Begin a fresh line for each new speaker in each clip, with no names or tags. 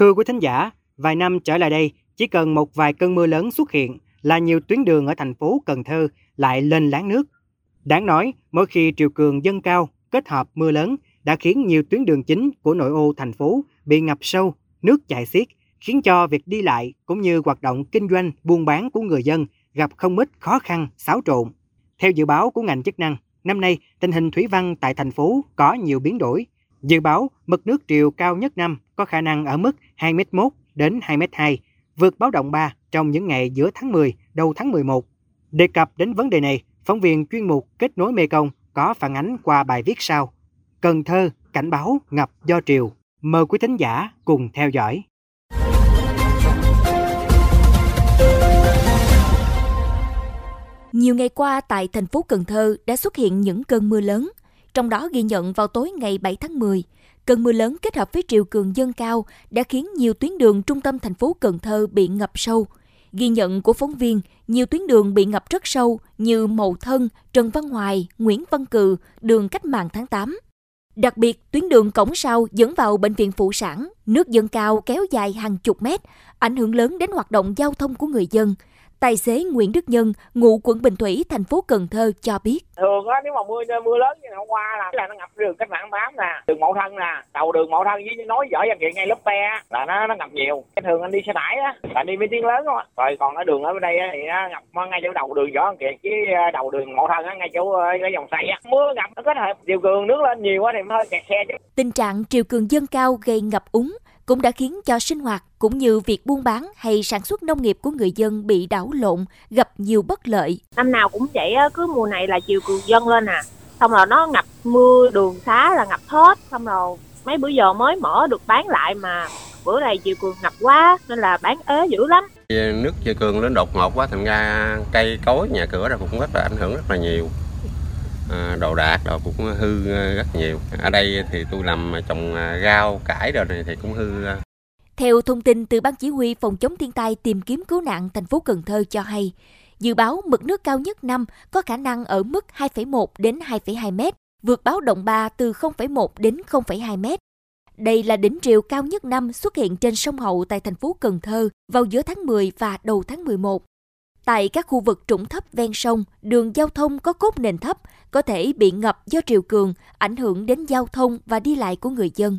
Thưa quý thính giả, vài năm trở lại đây, chỉ cần một vài cơn mưa lớn xuất hiện là nhiều tuyến đường ở thành phố Cần Thơ lại lên láng nước. Đáng nói, mỗi khi triều cường dâng cao kết hợp mưa lớn đã khiến nhiều tuyến đường chính của nội ô thành phố bị ngập sâu, nước chảy xiết, khiến cho việc đi lại cũng như hoạt động kinh doanh, buôn bán của người dân gặp không ít khó khăn, xáo trộn. Theo dự báo của ngành chức năng, năm nay tình hình thủy văn tại thành phố có nhiều biến đổi. Dự báo mực nước triều cao nhất năm có khả năng ở mức 2m1 đến 2m2, vượt báo động 3 trong những ngày giữa tháng 10, đầu tháng 11. Đề cập đến vấn đề này, phóng viên chuyên mục Kết nối Mê có phản ánh qua bài viết sau. Cần Thơ cảnh báo ngập do triều. Mời quý thính giả cùng theo dõi.
Nhiều ngày qua tại thành phố Cần Thơ đã xuất hiện những cơn mưa lớn, trong đó ghi nhận vào tối ngày 7 tháng 10, cơn mưa lớn kết hợp với triều cường dâng cao đã khiến nhiều tuyến đường trung tâm thành phố Cần Thơ bị ngập sâu. Ghi nhận của phóng viên, nhiều tuyến đường bị ngập rất sâu như Mậu Thân, Trần Văn Hoài, Nguyễn Văn Cừ, đường Cách mạng tháng 8. Đặc biệt, tuyến đường cổng sau dẫn vào bệnh viện phụ sản, nước dâng cao kéo dài hàng chục mét, ảnh hưởng lớn đến hoạt động giao thông của người dân – Tài xế Nguyễn Đức Nhân, ngụ quận Bình Thủy, thành phố Cần Thơ cho biết.
Thường á, nếu mà mưa mưa lớn như hôm qua là là nó ngập đường cách mạng tám nè, đường Mậu Thân nè, đầu đường Mậu Thân với nói dở văn kiện ngay lớp pe là nó nó ngập nhiều. Cái thường anh đi xe tải á, là đi với tiếng lớn không Rồi còn ở đường ở bên đây thì nó ngập ngay chỗ đầu đường võ văn kiệt với ờ, đầu đường Mậu Thân á, ngay chỗ ờ, cái dòng xoay á. Mưa ngập nó kết hợp chiều cường nước lên nhiều á thì hơi kẹt xe chứ.
Tình trạng triều cường dâng cao gây ngập úng cũng đã khiến cho sinh hoạt cũng như việc buôn bán hay sản xuất nông nghiệp của người dân bị đảo lộn, gặp nhiều bất lợi.
Năm nào cũng vậy, cứ mùa này là chiều cường dâng lên à, xong rồi nó ngập mưa đường xá là ngập hết, xong rồi mấy bữa giờ mới mở được bán lại mà bữa này chiều cường ngập quá nên là bán ế dữ lắm.
Nước chiều cường đến đột ngột quá thành ra cây cối nhà cửa là cũng rất là ảnh hưởng rất là nhiều. À, đồ đạc đồ cũng hư à, rất nhiều. Ở đây thì tôi làm trồng à, rau cải rồi này thì cũng hư
theo thông tin từ ban chỉ huy phòng chống thiên tai tìm kiếm cứu nạn thành phố Cần Thơ cho hay dự báo mực nước cao nhất năm có khả năng ở mức 2,1 đến 2,2 mét vượt báo động 3 từ 0,1 đến 0,2 mét. Đây là đỉnh triều cao nhất năm xuất hiện trên sông Hậu tại thành phố Cần Thơ vào giữa tháng 10 và đầu tháng 11. Tại các khu vực trũng thấp ven sông, đường giao thông có cốt nền thấp, có thể bị ngập do triều cường, ảnh hưởng đến giao thông và đi lại của người dân.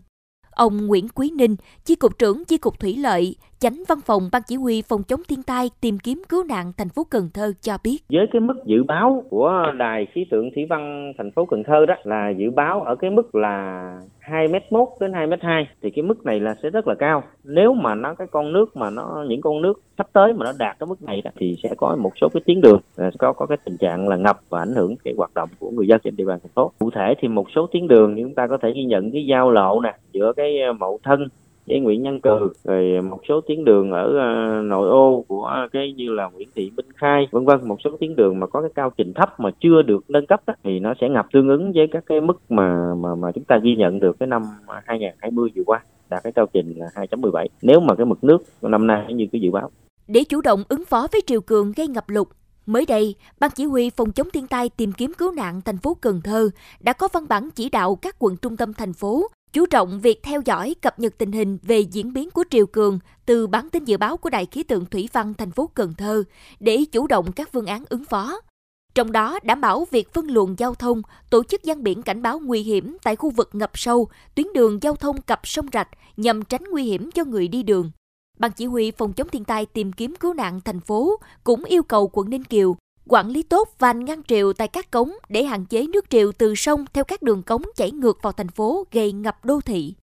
Ông Nguyễn Quý Ninh, Chi cục trưởng Chi cục Thủy lợi, Chánh Văn phòng Ban Chỉ huy Phòng chống thiên tai, tìm kiếm cứu nạn thành phố Cần Thơ cho biết.
Với cái mức dự báo của Đài khí tượng thủy văn thành phố Cần Thơ đó, là dự báo ở cái mức là 2 m 1 đến 2 m 2 thì cái mức này là sẽ rất là cao. Nếu mà nó, cái con nước mà nó, những con nước sắp tới mà nó đạt cái mức này đó, thì sẽ có một số cái tuyến đường à, có có cái tình trạng là ngập và ảnh hưởng cái hoạt động của người dân trên địa bàn thành phố. Cụ thể thì một số tuyến đường chúng ta có thể ghi nhận cái giao lộ nè, giữa cái à, mậu thân với Nguyễn Nhân Cừ rồi một số tuyến đường ở uh, nội ô của cái như là Nguyễn Thị Minh Khai vân vân. Một số tuyến đường mà có cái cao trình thấp mà chưa được nâng cấp đó, thì nó sẽ ngập tương ứng với các cái mức mà mà mà chúng ta ghi nhận được cái năm 2020 vừa qua đạt cái cao trình là 2.17 nếu mà cái mực nước năm nay như cái dự báo.
Để chủ động ứng phó với triều cường gây ngập lụt Mới đây, Ban Chỉ huy Phòng chống thiên tai tìm kiếm cứu nạn thành phố Cần Thơ đã có văn bản chỉ đạo các quận trung tâm thành phố chú trọng việc theo dõi cập nhật tình hình về diễn biến của triều cường từ bản tin dự báo của Đài khí tượng thủy văn thành phố Cần Thơ để chủ động các phương án ứng phó. Trong đó đảm bảo việc phân luồng giao thông, tổ chức gian biển cảnh báo nguy hiểm tại khu vực ngập sâu, tuyến đường giao thông cặp sông rạch nhằm tránh nguy hiểm cho người đi đường. Ban chỉ huy phòng chống thiên tai tìm kiếm cứu nạn thành phố cũng yêu cầu quận Ninh Kiều quản lý tốt van ngăn triều tại các cống để hạn chế nước triều từ sông theo các đường cống chảy ngược vào thành phố gây ngập đô thị.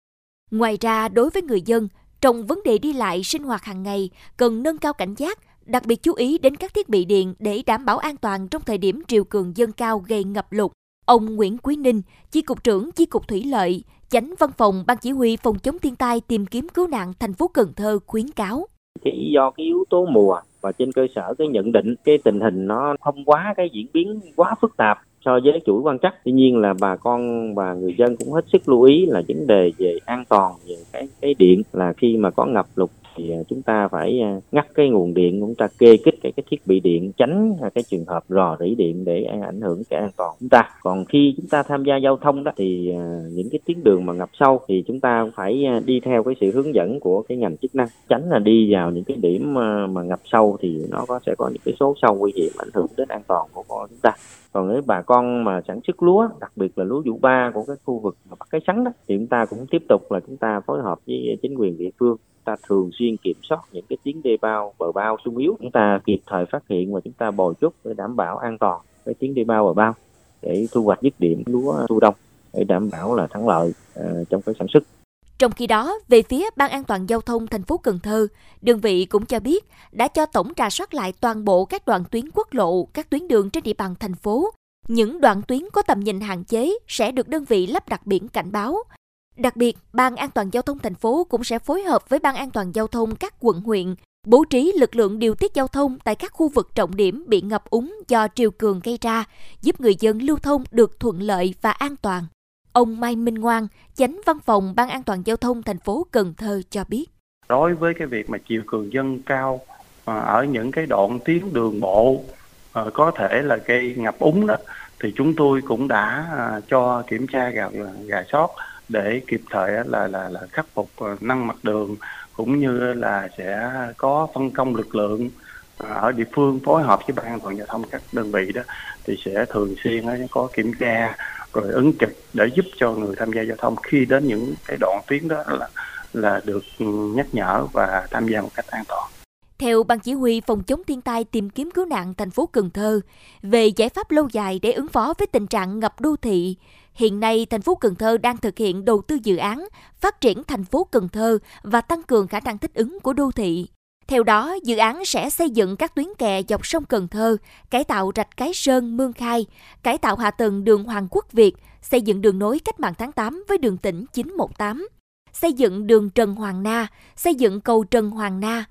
Ngoài ra, đối với người dân, trong vấn đề đi lại sinh hoạt hàng ngày, cần nâng cao cảnh giác, đặc biệt chú ý đến các thiết bị điện để đảm bảo an toàn trong thời điểm triều cường dâng cao gây ngập lụt. Ông Nguyễn Quý Ninh, Chi cục trưởng Chi cục Thủy lợi, Chánh Văn phòng Ban Chỉ huy Phòng chống thiên tai tìm kiếm cứu nạn thành phố Cần Thơ khuyến cáo.
Cái do cái yếu tố mùa và trên cơ sở cái nhận định, cái tình hình nó không quá cái diễn biến quá phức tạp so với chuỗi quan trắc. Tuy nhiên là bà con và người dân cũng hết sức lưu ý là vấn đề về an toàn về cái cái điện là khi mà có ngập lụt thì à, chúng ta phải à, ngắt cái nguồn điện, chúng ta kê kích cái cái thiết bị điện, tránh à, cái trường hợp rò rỉ điện để ảnh hưởng cái an toàn chúng ta. Còn khi chúng ta tham gia giao thông đó thì những cái tuyến đường mà ngập sâu thì chúng ta phải đi theo cái sự hướng dẫn của cái ngành chức năng. Tránh là đi vào những cái điểm mà ngập sâu thì nó có, sẽ có những cái số sâu nguy hiểm ảnh hưởng đến an toàn của chúng ta. Còn nếu bà con mà sản xuất lúa, đặc biệt là lúa vụ ba của cái khu vực bắc bắt cái sắn đó, thì chúng ta cũng tiếp tục là chúng ta phối hợp với chính quyền địa phương ta thường xuyên kiểm soát những cái tuyến đê bao bờ bao sung yếu chúng ta kịp thời phát hiện và chúng ta bồi chúc để đảm bảo an toàn cái tuyến đê bao bờ bao để thu hoạch dứt điểm lúa thu đông để đảm bảo là thắng lợi uh, trong cái sản xuất
trong khi đó, về phía Ban an toàn giao thông thành phố Cần Thơ, đơn vị cũng cho biết đã cho tổng trà soát lại toàn bộ các đoạn tuyến quốc lộ, các tuyến đường trên địa bàn thành phố. Những đoạn tuyến có tầm nhìn hạn chế sẽ được đơn vị lắp đặt biển cảnh báo. Đặc biệt, Ban an toàn giao thông thành phố cũng sẽ phối hợp với Ban an toàn giao thông các quận huyện bố trí lực lượng điều tiết giao thông tại các khu vực trọng điểm bị ngập úng do triều cường gây ra, giúp người dân lưu thông được thuận lợi và an toàn. Ông Mai Minh Ngoan, chánh văn phòng Ban an toàn giao thông thành phố Cần Thơ cho biết.
Đối với cái việc mà chiều cường dân cao à, ở những cái đoạn tuyến đường bộ à, có thể là gây ngập úng đó thì chúng tôi cũng đã à, cho kiểm tra gà gà sót để kịp thời là là là khắc phục ờ, nâng mặt đường cũng như là sẽ có phân công lực lượng ờ, ở địa phương phối hợp với ban an toàn giao thông các đơn vị đó thì sẽ thường xuyên có kiểm tra rồi ứng trực để giúp cho người tham gia giao thông khi đến những cái đoạn tuyến đó là là được nhắc nhở và tham gia một cách an toàn.
Theo Ban Chỉ huy Phòng chống thiên tai tìm kiếm cứu nạn thành phố Cần Thơ, về giải pháp lâu dài để ứng phó với tình trạng ngập đô thị, hiện nay thành phố Cần Thơ đang thực hiện đầu tư dự án phát triển thành phố Cần Thơ và tăng cường khả năng thích ứng của đô thị. Theo đó, dự án sẽ xây dựng các tuyến kè dọc sông Cần Thơ, cải tạo rạch Cái Sơn, Mương Khai, cải tạo hạ tầng đường Hoàng Quốc Việt, xây dựng đường nối cách mạng tháng 8 với đường tỉnh 918, xây dựng đường Trần Hoàng Na, xây dựng cầu Trần Hoàng Na.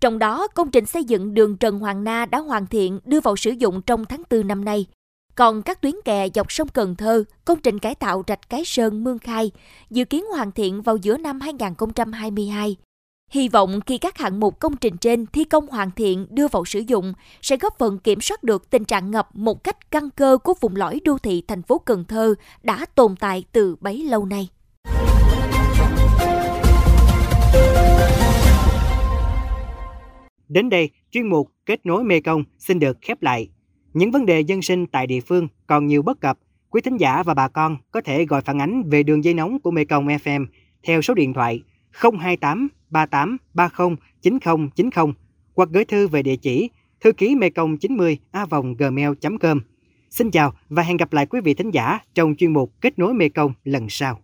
Trong đó, công trình xây dựng đường Trần Hoàng Na đã hoàn thiện đưa vào sử dụng trong tháng 4 năm nay. Còn các tuyến kè dọc sông Cần Thơ, công trình cải tạo rạch Cái Sơn, Mương Khai dự kiến hoàn thiện vào giữa năm 2022. Hy vọng khi các hạng mục công trình trên thi công hoàn thiện đưa vào sử dụng sẽ góp phần kiểm soát được tình trạng ngập một cách căn cơ của vùng lõi đô thị thành phố Cần Thơ đã tồn tại từ bấy lâu nay.
Đến đây, chuyên mục Kết nối Mekong xin được khép lại. Những vấn đề dân sinh tại địa phương còn nhiều bất cập. Quý thính giả và bà con có thể gọi phản ánh về đường dây nóng của Mê Công FM theo số điện thoại 028 38 30 90 90 hoặc gửi thư về địa chỉ thư ký mekong 90 a vòng gmail.com. Xin chào và hẹn gặp lại quý vị thính giả trong chuyên mục Kết nối Mekong lần sau.